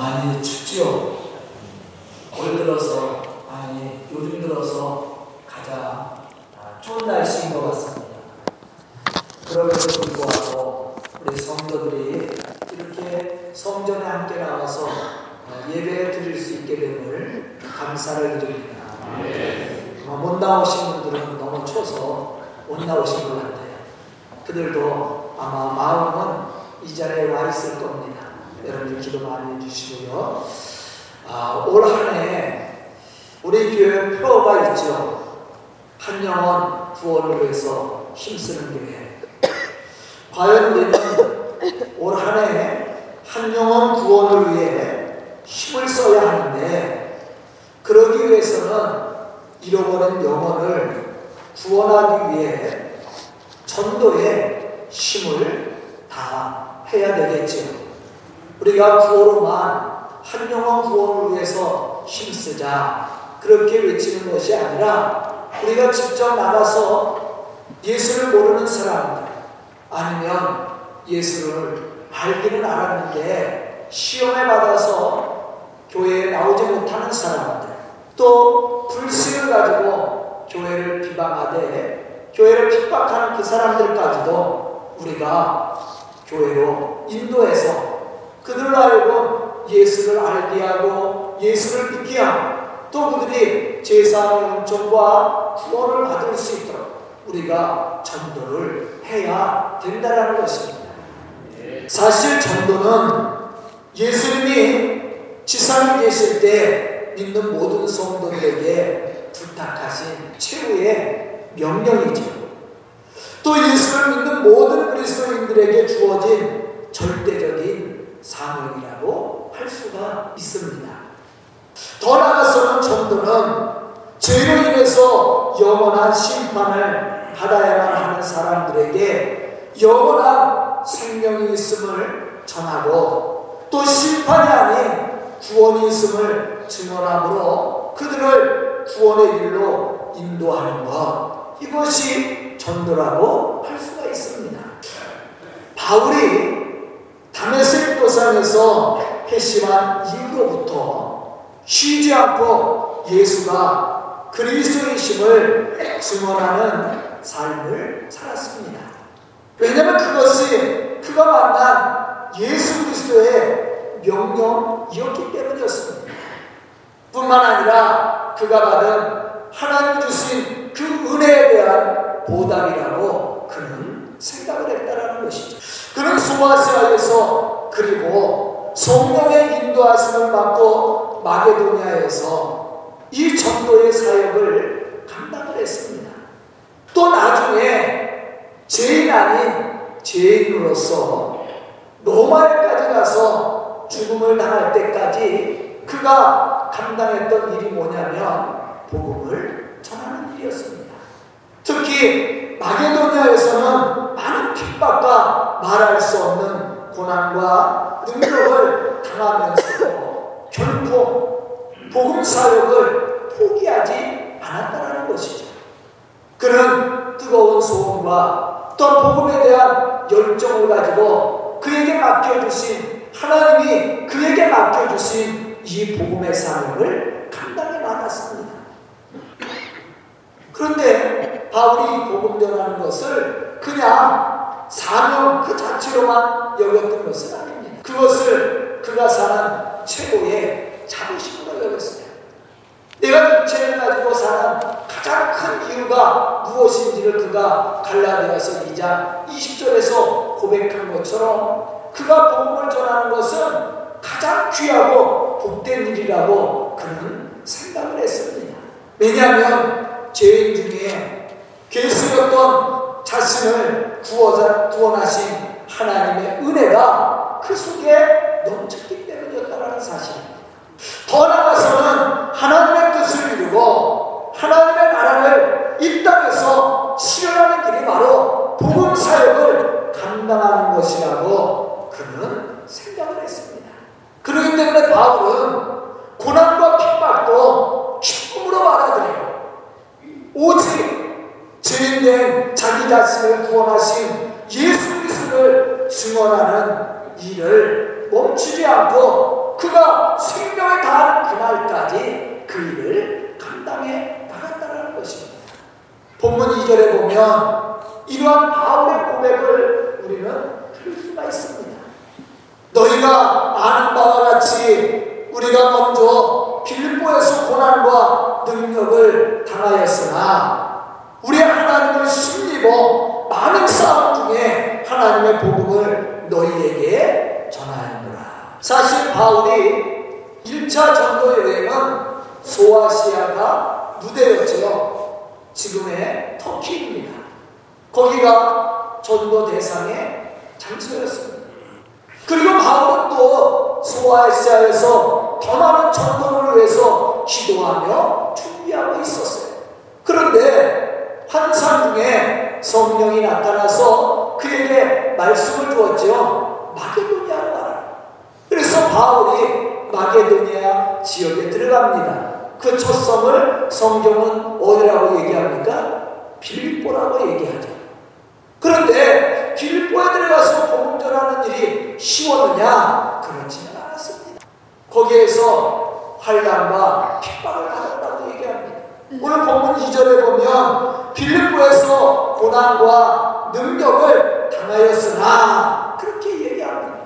많이 춥지요. 올 들어서 아니 요즘 들어서 가장 좋은 날씨인 것 같습니다. 그럼에도 불구하고 우리 성도들이 이렇게 성전에 함께 나와서 예배 드릴 수 있게 됨을 감사를 드립니다. 못 나오신 분들은 너무 추워서 못 나오신 것 같아요. 그들도 아마 마음은 이 자리에 와 있을 겁니다. 여러분 기도 많이 해주시고요. 아, 올 한해 우리 교회 표가 있죠. 한 영혼 구원을 위해서 힘쓰는 교회. 과연 우리는 올 한해 한 영혼 구원을 위해 힘을 써야 하는데 그러기 위해서는 잃어버린 영혼을 구원하기 위해 전도에 힘을 다 해야 되겠지요. 우리가 구호로만 한 영혼 구원을 위해서 힘쓰자. 그렇게 외치는 것이 아니라 우리가 직접 나가서 예수를 모르는 사람들 아니면 예수를 알기는 알았는데 시험에 받아서 교회에 나오지 못하는 사람들 또 불신을 가지고 교회를 비방하되 교회를 핍박하는 그 사람들까지도 우리가 교회로 인도해서 그들로 하여금 예수를 알게 하고 예수를 믿게 하고 또 그들이 제사의 은총과 구원을 받을 수 있도록 우리가 전도를 해야 된다는 것입니다. 사실 전도는 예수님이 지상에 계실 때 믿는 모든 성도들에게 부탁하신 최후의 명령이죠. 또 예수를 믿는 모든 그리스도인들에게 주어진 절대적인 사명이라고 할 수가 있습니다. 더 나아가서는 전도는 죄로 인해서 영원한 심판을 받아야만 하는 사람들에게 영원한 생명이 있음을 전하고 또 심판이 아닌 구원이 있음을 증언함으로 그들을 구원의 길로 인도하는 것 이것이 전도라고 할 수가 있습니다. 바울이 다메섹 도상에서 회심한 이후로부터 쉬지 않고 예수가 그리스도이심을 증언하는 삶을 살았습니다. 왜냐하면 그것이 그가 만난 예수 그리스도의 명령이었기 때문이었습니다. 뿐만 아니라 그가 받은 하나님 주신 그 은혜에 대한 보답이라고 그는 생각을 했다라는 것이죠. 그는 소아시아에서 그리고 성령의 인도하심을 받고 마게도니아에서 이 전도의 사역을 감당을 했습니다. 또 나중에 죄인 아닌 죄인으로서 로마에까지 가서 죽음을 당할 때까지 그가 감당했던 일이 뭐냐면 복음을 전하는 일이었습니다. 특히 마게도니아에서는 많은 핍박과 말할 수 없는 고난과 능력을 당하면서도 결코 복음 사역을 포기하지 않았다는 것이죠. 그는 뜨거운 소원과 또 복음에 대한 열정을 가지고 그에게 맡겨주신 하나님이 그에게 맡겨주신 이 복음의 사역을 감당해 나갔습니다. 그런데 바울이 복음 전하는 것을 그냥 사명 그 자체로만 여겼던 것은 아닙니다. 그것을 그가 사는 최고의 자부심으로 여겼어요. 내가 육체를 가지고 사는 가장 큰 이유가 무엇인지를 그가 갈라디아서 2장 20절에서 고백한 것처럼 그가 복음을 전하는 것은 가장 귀하고 복된 일이라고 그는 생각을 했습니다. 왜냐하면 죄인 중에 괴수였던 자신을 구원하, 구원하신 하나님의 은혜가 그 속에 넘쳤기 때문이었다는 사실입니다. 더 나아가서는 하나님의 뜻을 이루고 하나님의 나라를 이 땅에서 실현하는 길이 바로 복음 사역을 감당하는 것이라고 그는 생각을 했습니다. 그렇기 때문에 바울은 고난과 핍박도 기쁨으로 받아들여요. 오직 죄인된 자기 자신을 구원하신 예수 그리스도를 증언하는 일을 멈추지 않고 그가 생명을 다한 그날까지 그 일을 감당해 나갔다는 것입니다. 본문 2절에 보면 이러한 바울의 고백을 우리는 들을 수가 있습니다. 너희가 아는 바와 같이 우리가 먼저 빌보에서 고난과 능력을 당하였으나 우리 하나님을 심입어 많은 싸움 중에 하나님의 복음을 너희에게 전하였다. 사실 바울이 1차 전도 여행은 소아시아가 무대였죠. 지금의 터키입니다. 거기가 전도 대상의 장소였습니다. 그리고 바울은 또 소아시아에서 더 많은 전도를 위해서 기도하며 준비하고 있었어요. 그런데 환상 중에 성령이 나타나서 그에게 말씀을 가라. 그래서 바울이 마게도니아 지역에 들어갑니다. 그첫 성을 성경은 어디라고 얘기합니까? 빌보라고 얘기하죠. 그런데 빌보에 들어가서 복음 전하는 일이 쉬웠느냐? 그렇지는 않았습니다. 거기에서 환란과 핍박을 받았다고 얘기합니다. 오늘 본문 2절에 보면 빌립보에서 고난과 능력을 당하였으나 그렇게 얘기합니다.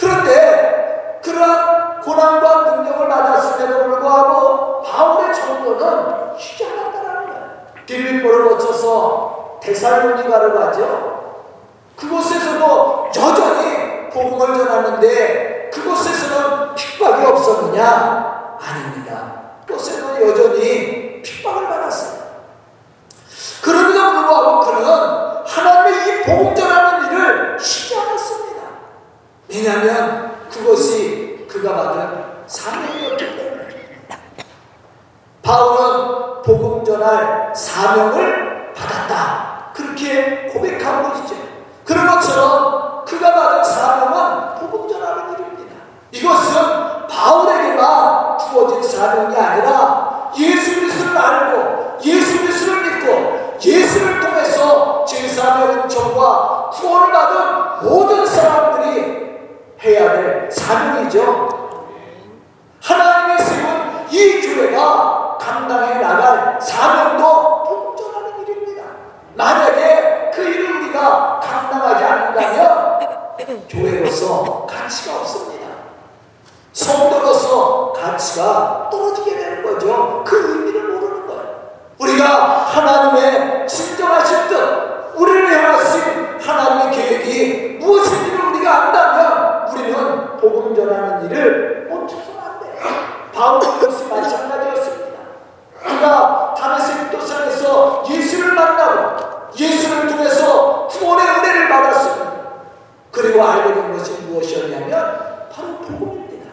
그런데 그러한 고난과 능력을 받았음에도 불구하고 바울의 전도는 쉽지 않았다는 거예요. 빌립보를 거쳐서 데살로니가로 가죠. 그곳에서도 여전히 복음을 전하는데 그곳에서는 핍박이 없었느냐? 아닙니다. 그곳에는 여전히 핍박을 받았어요. 그럼에도 불구하고 그는 하나님의 이 복음 전하는 일을 쉬지 않았습니다. 왜냐하면 그것이 그가 받은 사명이었기 때문에. 바울은 복음 전할 사명을 받았다. 그렇게 고백하고 있죠. 그런 것처럼 그가 받은 사명은 복음 전하는 일입니다. 이것은 바울에게만 주어진 사명이 아니라 예수 그리스도를 알고 예수 그리스도를 믿고 예수를 통해서 제사의 은총과 구원을 받은 모든 사람들이 해야 될 사명이죠. 하나님의 세운 이 교회가 감당해 나갈 사명도 복음 전하는 일입니다. 만약에 그 일을 우리가 감당하지 않는다면 교회로서 가치가 없습니다. 성도로서 가치가 떨어지게 되는 거죠. 그 의미를 모르는 거예요. 우리가 하나님의 진정하신 뜻, 우리를 향하신 하나님의 계획이 무엇인지를 우리가 안다면 우리는 복음 전하는 일을 멈춰서는 안 돼요. 바울도 역시 마찬가지였습니다. 그가 다메섹 도상에서 예수를 만나고 예수를 통해서 구원의 은혜를 받았습니다. 그리고 알게 된 것이 무엇이었냐면 바로 복음입니다.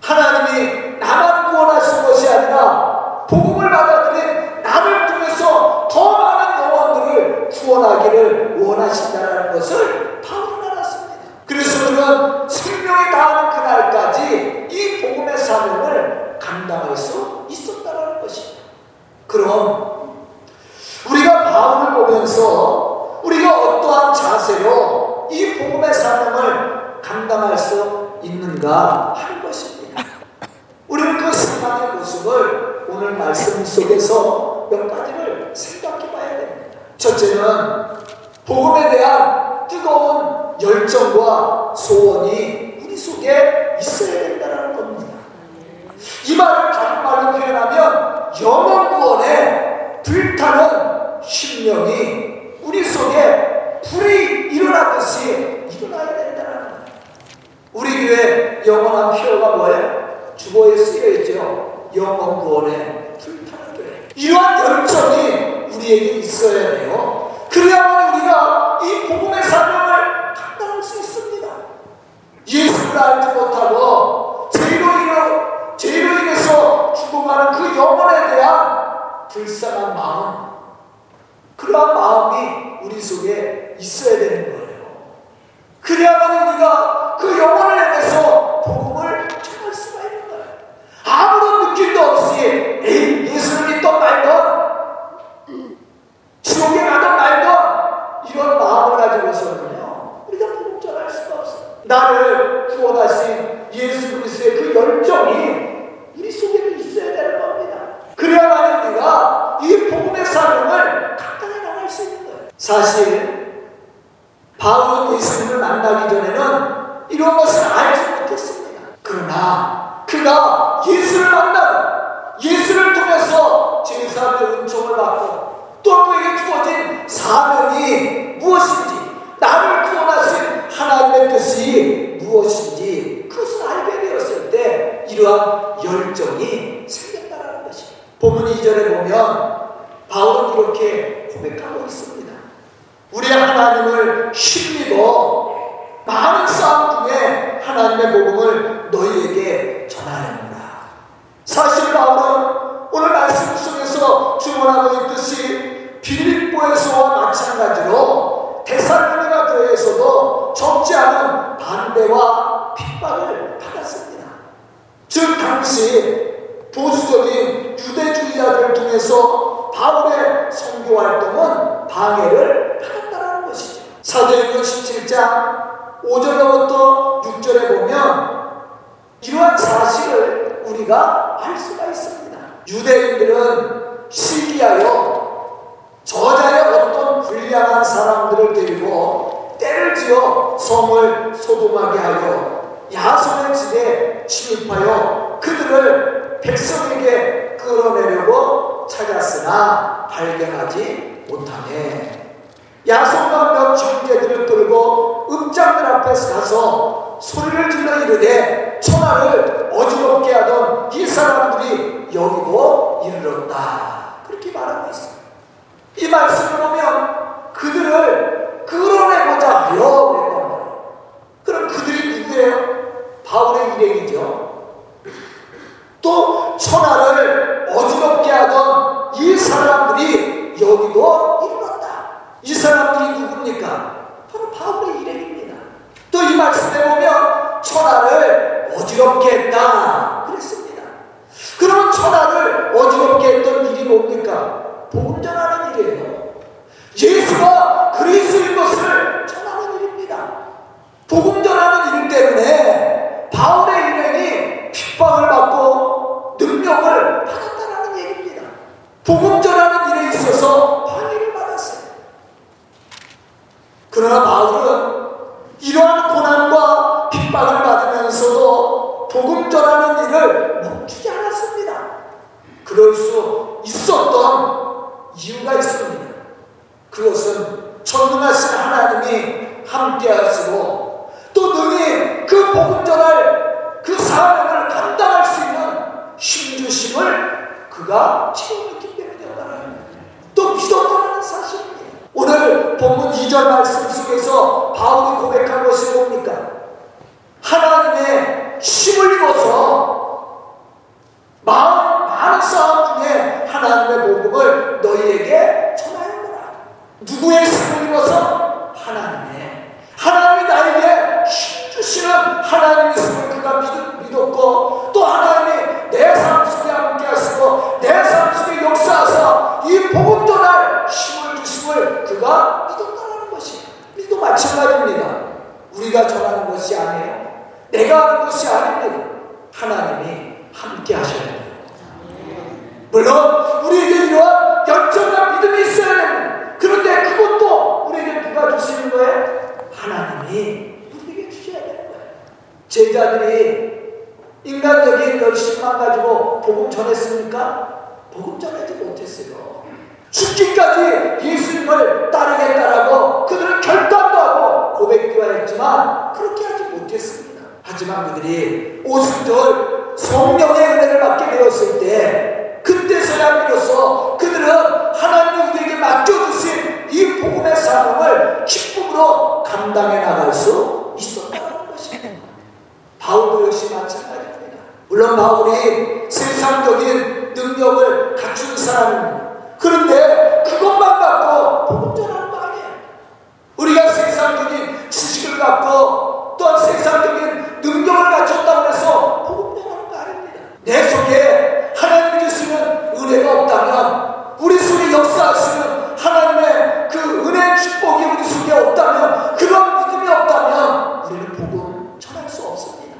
하나님이 나만 구원하신 것이 아니라 복음을 받아들인 나를 통해서 더 많은 영혼들을 구원하기를 원하신다는 것을 바울은 알았습니다. 그래서 그는 생명이 다하는 그날까지 이 복음의 사명을 감당할 수 있었다는 것입니다. 그럼 우리가 바울을 보면서 우리가 어떠한 자세로 이 복음의 사명을 감당할 수 있는가 하는 것입니다. 우리는 그 신앙의 모습을 오늘 속에서 몇 가지를 생각해 봐야 됩니다. 첫째는 복음에 대한 뜨거운 열정과 소원이 우리 속에 있어야 된다는 겁니다. 이 말을 다른 말로 표현하면 영원 구원에 불타는 심령이 우리 속에 불이 일어나듯이 일어나야 된다는 거예요. 우리 교회 영원한 표어가 뭐예요? 주보에 쓰여 있죠. 영원 구원에. 이러한 열정이 우리에게 있어야 돼요. 그래야만 우리가 이 복음의 사명을 감당할 수 있습니다. 예수를 알지 못하고 죄로 인해 죄로 인해서 죽어가는 그 영혼에 대한 불쌍한 마음, 그러한 마음이 우리 속에 있어야 되는 거예요. 그래야만 우리가 그 영혼을 향해서 복음을 전할 수가 있는 거예요. 아무런 느낌도 없이 예수를 믿던 말던 지옥에 가던 말던 이런 마음을 가지고서는요 우리가 복음 전할 수가 없어요. 나를 구원하신 예수 그리스도의 그 열정이 우리 속에도 있어야 되는 겁니다. 그래야만 우리가 이 복음의 사명을 감당할 사실 바울은 예수님을 만나기 전에는 이런 것을 알지 못했습니다. 그러나 그가 예수를 만나고 예수를 통해서 제사의 은총을 받고 또 그에게 주어진 사명이 무엇인지 나를 구원하신 하나님의 뜻이 무엇인지 그것을 알게 되었을 때 이러한 열정이 생겼다는 것입니다. 본문 2절에 보면 바울은 이렇게 고백하고 있습니다. 우리 하나님을 힘입어 많은 싸움 중에 하나님의 복음을 너희에게 전하는구나. 사실 바울은 오늘 말씀 속에서 주문하고 있듯이 빌립보에서와 마찬가지로 데살로니가 교회에서도 적지 않은 반대와 핍박을 받았습니다. 즉 당시 보수적인 유대주의자들을 통해서 바울의 선교 활동은 방해를 받았다는 것이죠. 사도행전 17장 5절로부터 6절에 보면 이러한 사실을 우리가 알 수가 있습니다. 유대인들은 시기하여 저자의 어떤 불량한 사람들을 데리고 때를 지어 성을 소동하게 하여 야손의 집에 침입하여 그들을 백성에게 끌어내려고 찾았으나 발견하지 못하네. 야손과 몇 형제들을 끌고 읍장들 앞에서 가서 소리를 질러 이르되 천하를 어지럽게 하던 이 사람들이 여기도 이르렀다. 그렇게 말하고 있습니다. 이 말씀을 보면 그들을 끌어내고자 하여 그랬단 말이에요. 그럼 그들이 누구예요? 바울의 일행이죠. 또 천하를 어지럽게 하던 이 사람들이 여기도 이르렀다. 이 사람들이 누굽니까? 바로 바울의 일행입니다. 또 이 말씀에 보면 천하를 어지럽게 했다. 그랬습니다. 그럼 천하를 어지럽게 했던 일이 뭡니까? 복음 전하는 일이에요. 예수가 그리스도인 것을 전하는 일입니다. 복음 전하는 일 때문에 바울의 일행이 핍박을 받고 능력을 받았다는 얘기입니다. 복음 전하는 일에 있어서 방해를 받았어요. 그러나 바울은 이러한 고난과 복음 전하는 일을 멈추지 않았습니다. 그럴 수 있었던 이유가 있습니다. 그것은 전능하신 하나님이 함께 하시고 또 능히 그 복음 전할 그 사명을 감당할 수 있는 힘주심을 그가 채워냈기 때문이었다는 또 믿었다는 사실입니다. 오늘 본문 2절 말씀 속에서 바울이 고백한 것이 뭡니까? 하나님의 힘을 입어서 마음, 많은 싸움 중에 하나님의 복음을 너희에게 전하였구나. 누구의 힘을 입어서? 하나님의. 하나님이 나에게 힘 주시는 하나님의 힘을 그가 믿었고 또 하나님이 내 삶 속에 함께 하시고 내 삶 속에 역사하사 이 복음 전할 힘을 주심을 그가 믿었다는 것이 우리도 마찬가지입니다. 우리가 전하는 것이 아니에요. 내가 하는 것이 아닙니다. 하나님이 함께 하셔야 돼요. 물론 우리에게 이러한 열정과 믿음이 있어야 됩니다. 그런데 그것도 우리에게 누가 주시는 거예요? 하나님이 우리에게 주셔야 되는 거예요. 제자들이 인간적인 열심만 가지고 복음 전했습니까? 복음 전하지 못했어요. 죽기까지 예수님을 따르겠다라고 그들은 결단도 하고 고백도 했지만 그렇게 하지 못했습니다. 하지만 그들이 오순절 성령의 은혜를 받게 되었을 때 그때서야 비로소 그들은 하나님이 우리에게 맡겨주신 이 복음의 사명을 기쁨으로 감당해 나갈 수 있었다는 것입니다. 바울도 역시 마찬가지입니다. 물론 바울이 세상적인 능력을 갖춘 사람입니다. 그런데 그것만 갖고 복음 전하는 거 아니에요. 우리가 세상적인 지식을 갖고 또한 세상적인 능력을 갖췄다고 해서 복음 전하는 거 아닙니다. 내 속에 하나님이 주시는 은혜가 없다면 우리 속에 역사하시는 하나님의 그 은혜의 축복이 우리 속에 없다면 그런 믿음이 없다면 우리는 복음 전할 수 없습니다.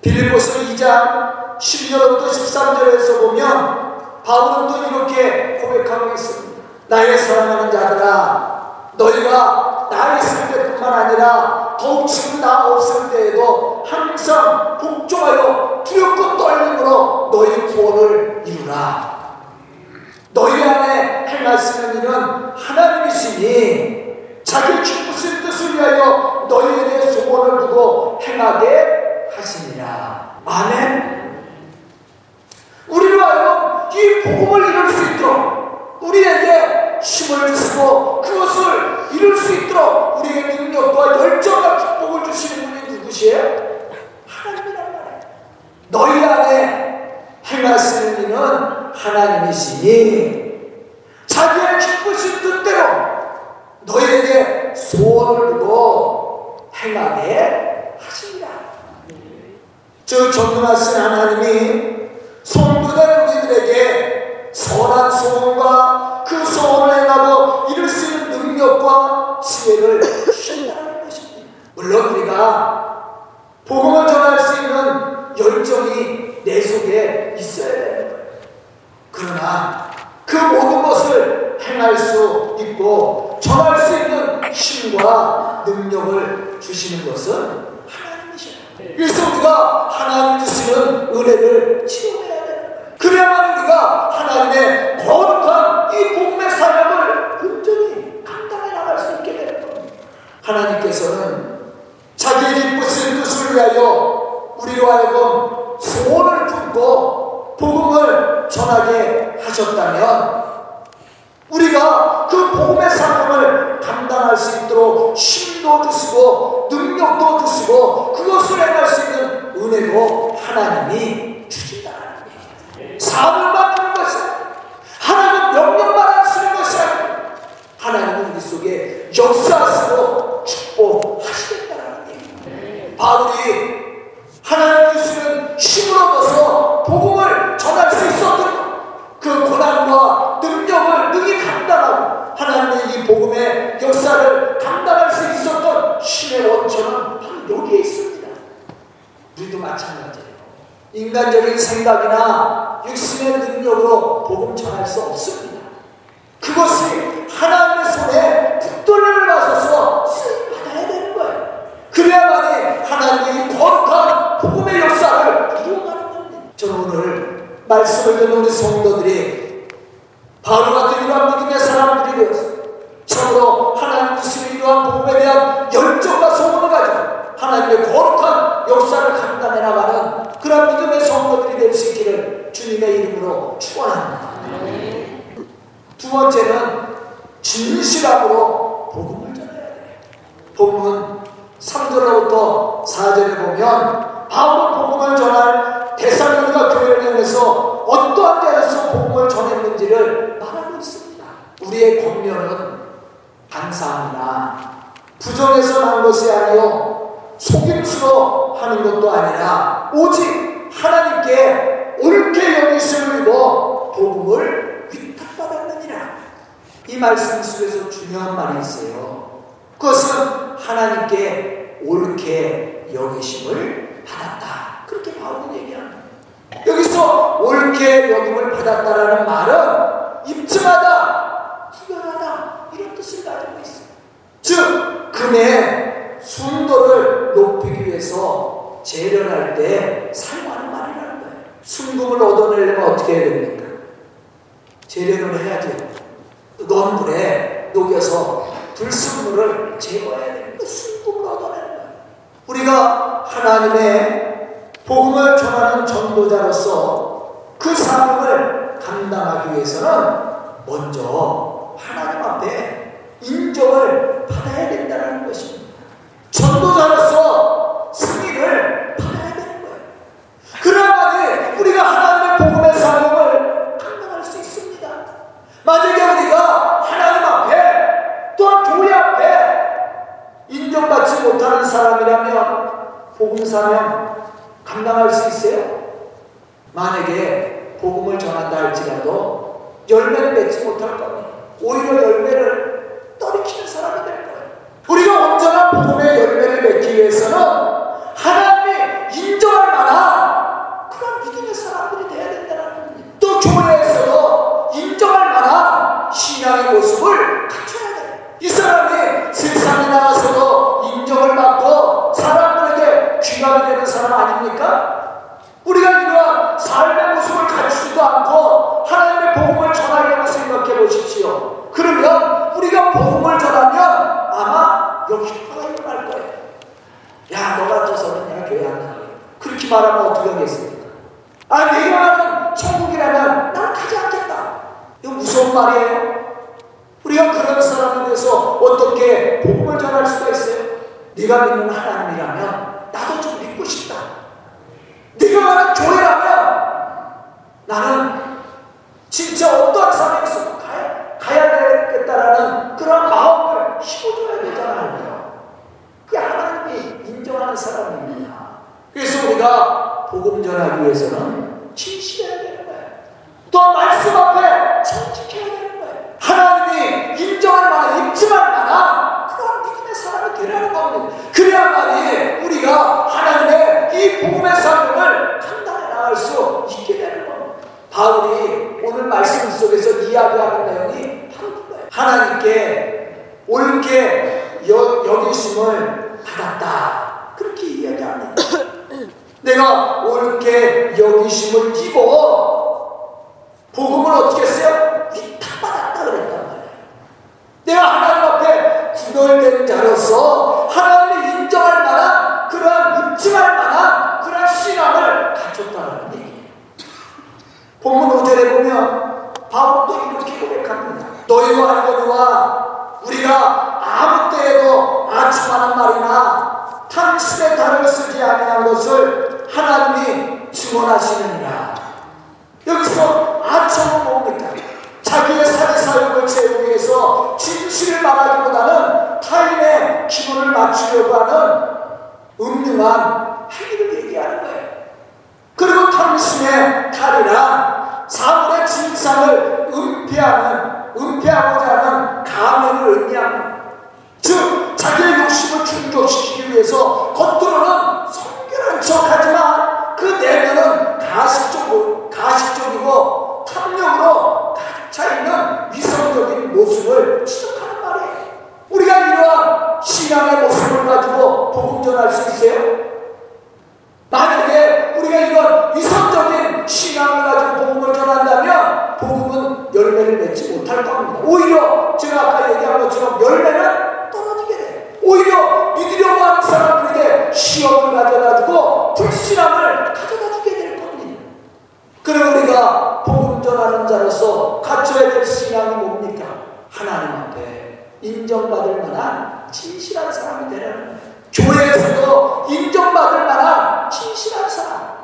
빌립보서 2장 12절부터 13절에서 보면 바울은 또 이렇게 고백하고 있습니다. 나의 사랑하는 자들아 너희가 나 있을 때뿐만 아니라 더욱 지금 나 없을 때에도 항상 복종하여 두렵고 떨림으로 너희 구원을 이루라. 너희 안에 행하시는 일은 하나님이시니 자기 기쁘신 뜻을 위하여 너희에게 소원을 두고 행하게 하시니라. 아멘. 우리로 하여금 이 복음을 이룰 수 있도록 우리에게 힘을 주시고 그것을 이룰 수 있도록 우리에게 능력과 열정과 축복을 주시는 분이 누구시에요? 하나님이란 말이에요. 너희 안에 행하시는 이는 하나님이시니 자기의 기쁘신 뜻대로 너희에게 소원을 두고 행하게 하십니다. 저 전능하신 하나님이 성도된 우리들에게 선한 소원과 그 소원을 행하고 이룰 수 있는 능력과 지혜를 주신다는 것입니다. 물론 우리가 복음을 전할 수 있는 열정이 내 속에 있어야 되는 거예요. 그러나 그 모든 것을 행할 수 있고 전할 수 있는 힘과 능력을 주시는 것은 하나님이셔요. 그래서 우리가 하나님 주시는 은혜를 체험해야 돼요. 그래야만 우리가 하나님의 거룩한 이 복음의 사명을 온전히 감당해 나갈 수 있게 되는 겁니다. 하나님께서는 자기의 기쁘신 뜻을 위하여 우리로 하여금 소원을 품고 복음을 전하게 하셨다면 우리가 그 복음의 사명을 감당할 수 있도록 힘도 주시고 능력도 주시고 그것을 행할 수 있는 은혜도 하나님이 주신다는 거예요. 사업을 만드는 것이 하나님 명령만 하시는 것이 아니고 하나님은 우리 속에 역사하시고 얘기입니다. 바울이 하나님 주시는 힘을 얻어서 복음을 전할 수 있었던 그 고난과 능력을 능히 감당하고 하나님의 이 복음의 역사를 감당할 수 있었던 힘의 원천은 바로 여기에 있습니다. 우리도 마찬가지예요. 인간적인 생각이나 육신의 능력으로 복음 전할 수 없습니다. 그것이 하나님의 손에 붙들림을 받아서 쓰임 받아야 되는 거예요. 그래야만이 하나님의 거룩한 복음의 역사를 이루어가는 겁니다. 저는 오늘 말씀을 듣는 우리 성도들이 바로 같은 이러한 믿음의 사람들이 되었어. 참으로 하나님 주시는 이러한 복음에 대한 열정과 소원을 가지고 하나님의 거룩한 역사를 감당해 나가는 그런 믿음의 성도들이 될 수 있기를 주님의 이름으로 축원합니다. 두 번째는 진실함으로 복음을 전해야 돼. 복음은 3절로부터 4절에 보면 바울은 복음을 전할 대사로니가 교회를 향해서 어떠한 자에서 복음을 전했는지를 말하고 있습니다. 우리의 권면은 감사합니다. 부정해서 난 것이 아니요 속임수로 하는 것도 아니라 오직 하나님께 옳게 여기심을 입어 복음을 위탁받았느니라. 이 말씀 속에서 중요한 말이 있어요. 그것은 하나님께 옳게 여기심을 받았다. 그렇게 바울은 얘기합니다. 여기서 옳게 여김을 받았다라는 말은 입증하다, 투명하다 이런 뜻을 가지고 있어요. 즉 금의 순도를 높이기 위해서 재련할 때 사용하는 말이라는 거예요. 순금을 얻어내려면 어떻게 해야 됩니까? 재련을 해야죠. 넣은 물에 녹여서 불순물을 제거해야 됩니다. 순금을 얻어내는 거예요. 우리가 하나님의 복음을 전하는 전도자로서 그 사명을 감당하기 위해서는 먼저 하나님 앞에 인정을 받아야 된다는 것입니다. 전도자로서 승리를 받아야 되는 거예요. 그래야만이 우리가 하나님의 복음의 사명을 감당할 수 있습니다. 만약에 우리가 하나님 앞에 또한 교회 앞에 인정받지 못하는 사람이라면 복음 사명 감당할 수 있어요? 만약에 복음을 전한다 할지라도 열매를 맺지 못할 겁니다. 오히려 열매를 떨이키는 사람이 될 거예요. 우리가 온전한 복음의 열매를 맺기 위해서는 하나님이 인정할 만한 그런 믿음의 사람들이 돼야 된다는 겁니다. 또 교회에서도 인정할 만한 신앙의 모습을 갖춰야 돼요. 이 사람이 아닙니까? 우리가 이러한 삶의 모습을 갖추지도 않고 하나님의 복음을 전하려고 생각해 보십시오. 그러면 우리가 복음을 전하면 아마 역효과가 일어날 거예요. 야, 너 같아서는 내가 교회 안 나가. 그렇게 말하면 어떻게 하겠습니까? 아, 내가 천국이라면 난 가지 않겠다. 이거 무서운 말이에요. 우리가 그런 사람에 대해서 어떻게 복음을 전할 수가 있어요? 네가 믿는 하나님이라면 나도 좀 믿고 싶다. 네가 가는 교회라면 나는 진짜 어떠한 상황에서 가야, 가야 되겠다라는 그런 마음을 심어줘야 되잖아요. 그게 하나님이 인정하는 사람입니다. 그래서 우리가 복음 전하기 위해서는 진실해야 되는 거예요. 또 말씀 앞에 정직해야 되는 거예요. 하나님이 인정할 만한, 입증할 만한 그런 믿음의 사람이 되라는 겁니다. 그래야만이 우리가 하나님의 이 복음의 삶을 감당해 나갈 수 있게 되는 겁니다. 바울이 오늘 말씀 속에서 이야기하는 내용이 바로 그거예요. 하나님께 옳게 여, 여기심을 받았다. 그렇게 이야기합니다. 내가 옳게 여기심을 입어 복음을 어떻게 했어요? 위탁받았다 그랬단 말이에요. 내가 하나님 앞에 구별되는 자로서 하나님을 인정할 만한 그러한 입증할 만한 그러한 신앙을 가졌다는 얘기예요. 본문 5절에 보면 바울도 이렇게 고백합니다. 너희와 알거니와 우리가 아무 때에도 아첨하는 말이나 당신의 달을 쓰지 아니한 것을 하나님이 증언하시느니라. 여기서 아첨은 뭡니까? 자기의 사회 사역을 채우기 위해서 진실을 말하기보다는 타인의 기분을 맞추려고 하는 음흉한 행위를 얘기하는 거예요. 그리고 당신의 탈이란 사물의 진상을 은폐하는, 은폐하고자 하는 가면을 의미합니다. 즉, 자기의 욕심을 충족시키기 위해서 겉으로는 성결한 척 하지만 그 내면은 가식적, 가식적이고 탐욕으로 가득 차 있는 위성적인 모습을 지적하는 말이에요. 우리가 이러한 신앙의 모습을 가지고 복음 전할 수 있어요? 만약에 우리가 이런 위성적인 신앙을 가지고 복음을 전한다면 복음은 열매를 맺지 못할 겁니다. 오히려 제가 아까 얘기한 것처럼 열매는 떨어지게 돼요. 오히려 믿으려고 하는 사람들에게 시험을 가져다 주고 불신앙을 가져다 주게 될 겁니다. 그럼 우리가 복음 전하는 자로서 갖춰야 될 신앙이 뭡니까? 하나님 앞에 인정받을 만한 진실한 사람이 거예요. 교회에서도 인정받을 만한 진실한 사람,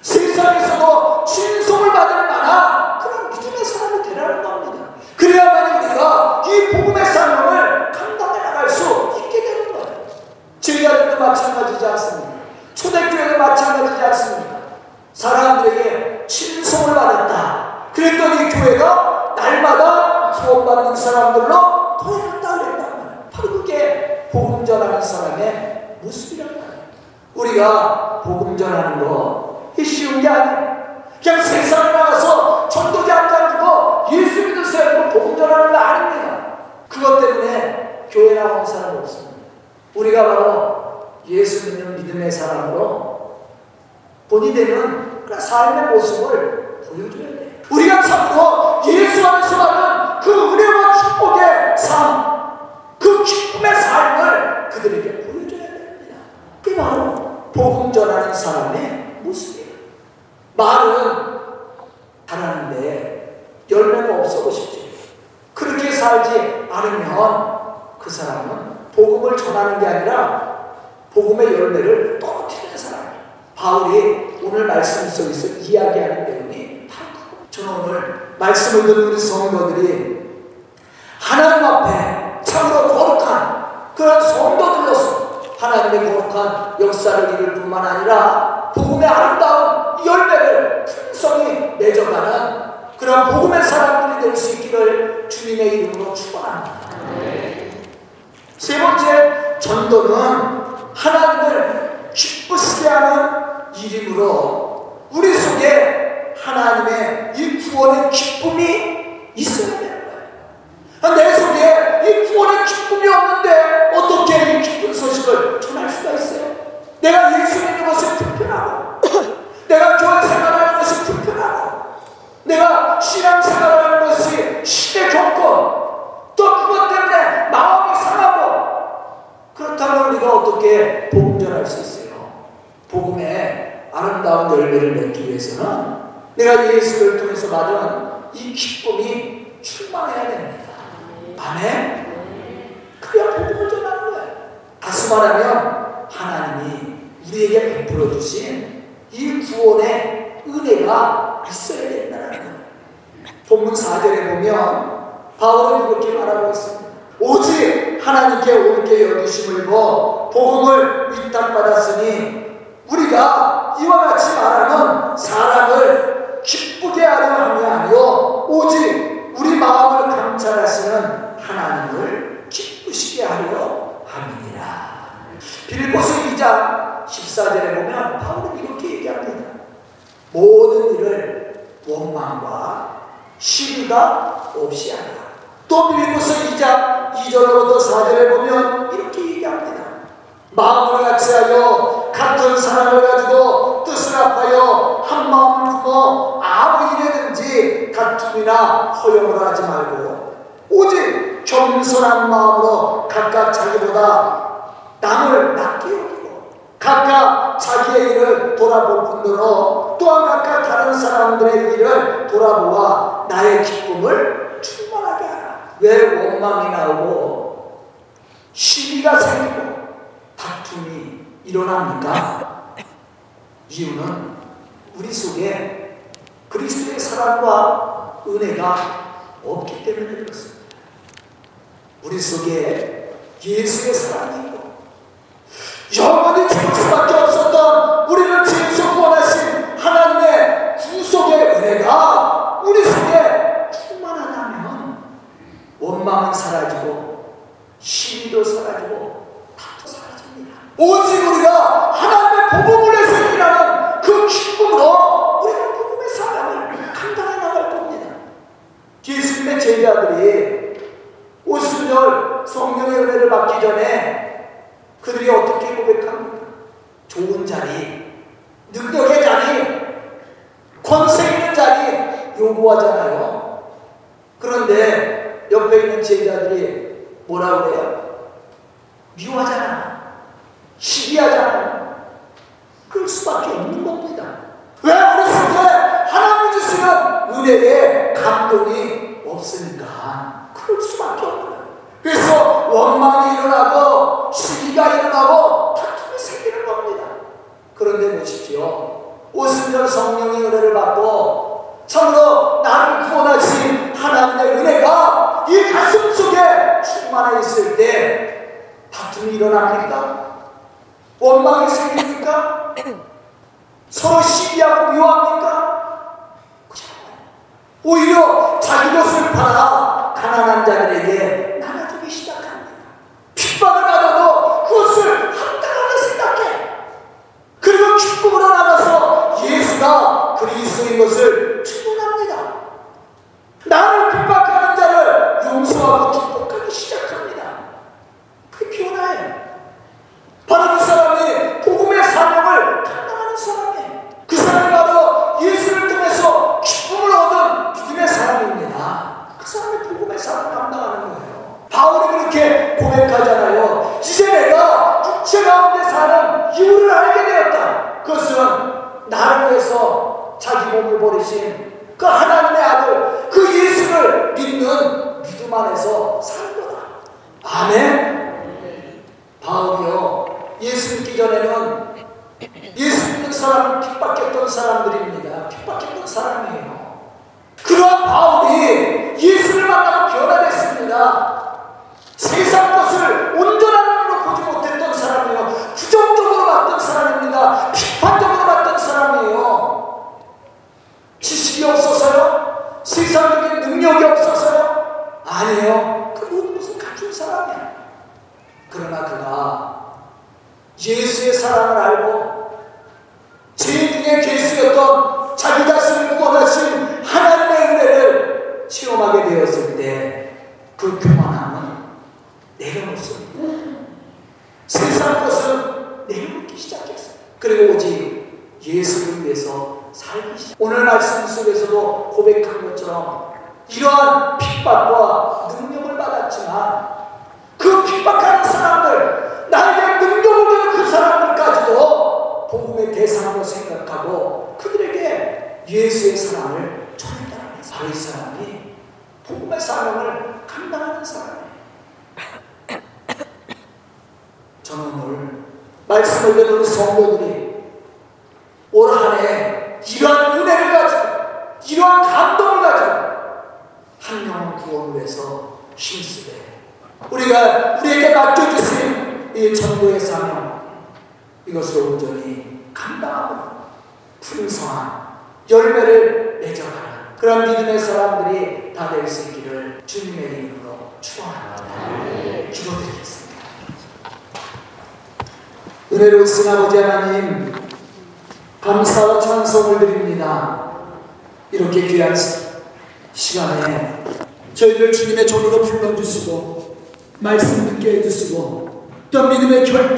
세상에서도 진송을 받을 만한 그런 믿음의 사람이 되라는 겁니다. 그래야만 우리가 이 복음의 사명을 감당해 나갈 수 있게 되는 거예요. 제자들도 마찬가지지 않습니까? 초대교회도 마찬가지지 않습니까? 사람들에게 친송을 받았다. 그랬더니 교회가 날마다 구원받는 사람들로 그랬단 말이에요. 바로 그게 복음 전하는 사람의 모습이란 말이에요. 우리가 복음 전하는 거 쉬운 게 아니에요. 그냥 세상에 나가서 전도자 주고 예수 믿으세요. 복음 전하는 거 아닙니다. 그것 때문에 교회 나온 사람 없습니다. 우리가 바로 예수 믿는 믿음의 사람으로 본이 되는 그 삶의 모습을 보여줘야 돼요. 우리가 참으로 예수 안에서 받는 그 은혜와 축복의 삶, 그 기쁨의 삶을 그들에게 보여줘야 됩니다. 그게 바로 복음 전하는 사람의 모습이에요. 말은 잘하는데 열매가 없어 보십시오. 그렇게 살지 않으면 그 사람은 복음을 전하는 게 아니라 복음의 열매를 떨어뜨리는 사람이에요. 바울이 오늘 말씀 속에서 이야기하는 내용이 바로 저는 오늘 말씀을 듣는 우리 성도들이 하나님 앞에 참으로 거룩한 그런 성도들로서 하나님의 거룩한 역사를 이룰 뿐만 아니라 복음의 아름다운 열매를 풍성히 맺어가는 그런 복음의 사람들이 될 수 있기를 주님의 이름으로 축원합니다. 세 번째 전도는 하나님을 기쁘시게 하는 일임으로 우리 속에 하나님의 이 구원의 기쁨이 있어야 되는 거예요. 내 속에 이 구원의 기쁨이 없는데 어떻게 이 기쁜 소식을 전할 수가 있어요? 내가 예수 믿는 것을 불편하고 내가 교회 생활하는 것을 불편하고 내가 신앙생활하는 것이 시대 조건 또 그렇다면 우리가 어떻게 복음 전할 수 있어요? 복음의 아름다운 열매를 맺기 위해서는 내가 예수를 통해서 받은 이 기쁨이 충만해야 됩니다. 아멘? 그래야 복음을 전하는 거예요. 다시 말하면 하나님이 우리에게 베풀어 주신 이 구원의 은혜가 있어야 된다는 거예요. 본문 4절에 보면 바울은 그렇게 말하고 있습니다. 오직 하나님께 옳게 여기심을 보 복음을 위탁받았으니 우리가 이와 같이 말하는 사람을 기쁘게 하려 함이 아니요 오직 우리 마음을 감찰하시는 하나님을 기쁘시게 하려 함이니라. 빌보스 2장 14절에 보면 바울은 이렇게 얘기합니다. 모든 일을 원망과 시비가 없이 하라. 또 빌보스 2장 2절로부터 4절에 보면 이렇게 얘기합니다. 마음을 같이하여 같은 사랑을 가지고 뜻을 합하여 한 마음을 품어 아무 일에든지 다툼이나 허용을 하지 말고 오직 겸손한 마음으로 각각 자기보다 남을 낫게 여기고 각각 자기의 일을 돌아볼 뿐더러 또한 각각 다른 사람들의 일을 돌아보아 나의 기쁨을. 왜 원망이 나오고 시비가 생기고 다툼이 일어납니까? 이유는 우리 속에 그리스도의 사랑과 은혜가 없기 때문에 그렇습니다. 우리 속에 예수의 사랑이 있고 영원히 죽을 수밖에 없었던 우리를 지속 원하신 하나님의 구속의 은혜가 우리 속에 원망은 사라지고 시비도 사라지고 오직 우리가 하나님의 복음을 내서 일하는 그 기쁨으로 우리가 복음의 사람을 감당해 나갈 겁니다. 예수님의 제자들이 오순절 성령의 은혜를 받기 전에 그들이 어떻게 고백합니까? 좋은 자리, 능력의 자리, 권세 있는 자리 요구하잖아요. 그런데 옆에 있는 제자들이 뭐라 그래요? 미워하잖아. 시기하잖아요. 그럴 수밖에 없는 겁니다. 왜 우리 속에 하나님 주시는 은혜에 감동이 없으니까 그럴 수밖에 없는 거예요. 그래서 원망이 일어나고 시기가 일어나고 다툼이 생기는 겁니다. 그런데 보십시오. 오순절 성령의 은혜를 받고 참으로 나를 구원하신 하나님의 은혜가 이 가슴 속에 충만해 있을 때 다툼이 일어납니까? 원망이 생깁니까? 서로 시기하고 미워합니까? 오히려 자기 것을 팔아 가난한 자들에게 나눠주기 시작합니다. 핍박을 받아도 그것을 합당하게 생각해. 그리고 기쁨으로 나가서 예수가 그리스도인 것을 주문합니다. 나를 핍박하는 자를 용서하고 축복하기 시작합니다. 그게 변화예요. 바로 그 사람이 복음의 사명을 감당하는 사람이에요. 그 사람이 바로 예수를 통해서 기쁨을 얻은 믿음의 사람입니다. 그 사람이 복음의 사명을 감당하는 거예요. 바울이 그렇게 고백하잖아요. 이제 내가 육체 가운데 사는 이유를 알게 되었다. 그것은 나를 위해서 자기 몸을 버리신 그 하나님의 아들, 그 예수를 믿는 믿음 안에서 사는 거다. 아멘. 바울이요. 예수 믿기 전에는 예수 믿는 사람을 핍박했던 사람들입니다. 핍박했던 사람이에요. 그러한 바울이 예수를 만나고 변화됐습니다. 세상 것을 온전한 눈으로 보지 못했던 사람이에요. 부정적으로 봤던 사람입니다. 비판적으로 봤던 사람이에요. 지식이 없어서요? 세상적인 능력이 없어서요? 아니에요. 그 모든 것을 갖춘 사람이에요. 그러나 그가 예수의 사랑을 알고 죄중의 괴수였던 자기 자신을 구원하신 하나님의 은혜를 체험하게 되었을 때 그 교만함은 내려놓습니다. 세상 것은 내려놓기 시작했어요. 그리고 오직 예수를 위해서 살기 시작. 오늘 말씀 속에서도 고백한 것처럼 이러한 핍박과 능력을 받았지만 그 핍박하는 사람들 나에게 능력을 주는 그 사람들까지도 복음의 대상으로 생각하고 그들에게 예수의 사랑을 전했다는. 바로 이 사람이 복음의 사랑을 감당하는 사람이에요. 저는 오늘 말씀을 듣는 성도들이 올 한 해 이러한 은혜를 가지고 이러한 감동을 가지고 한 영혼 구원을 위해서 힘쓰되 우리가 우리에게 맡겨주신 이 전도의 사명 이것을 온전히 감당하고 풍성한 열매를 맺어가는 그런 믿음의 사람들이 다 될 수 있기를 주님의 이름으로 축원합니다. 기도드리겠습니다. 은혜로우신 아버지 하나님 감사와 찬송을 드립니다. 이렇게 귀한 시간에 저희를 주님의 종으로 불러주시고 말씀 듣게 해주시고 또 믿음의 결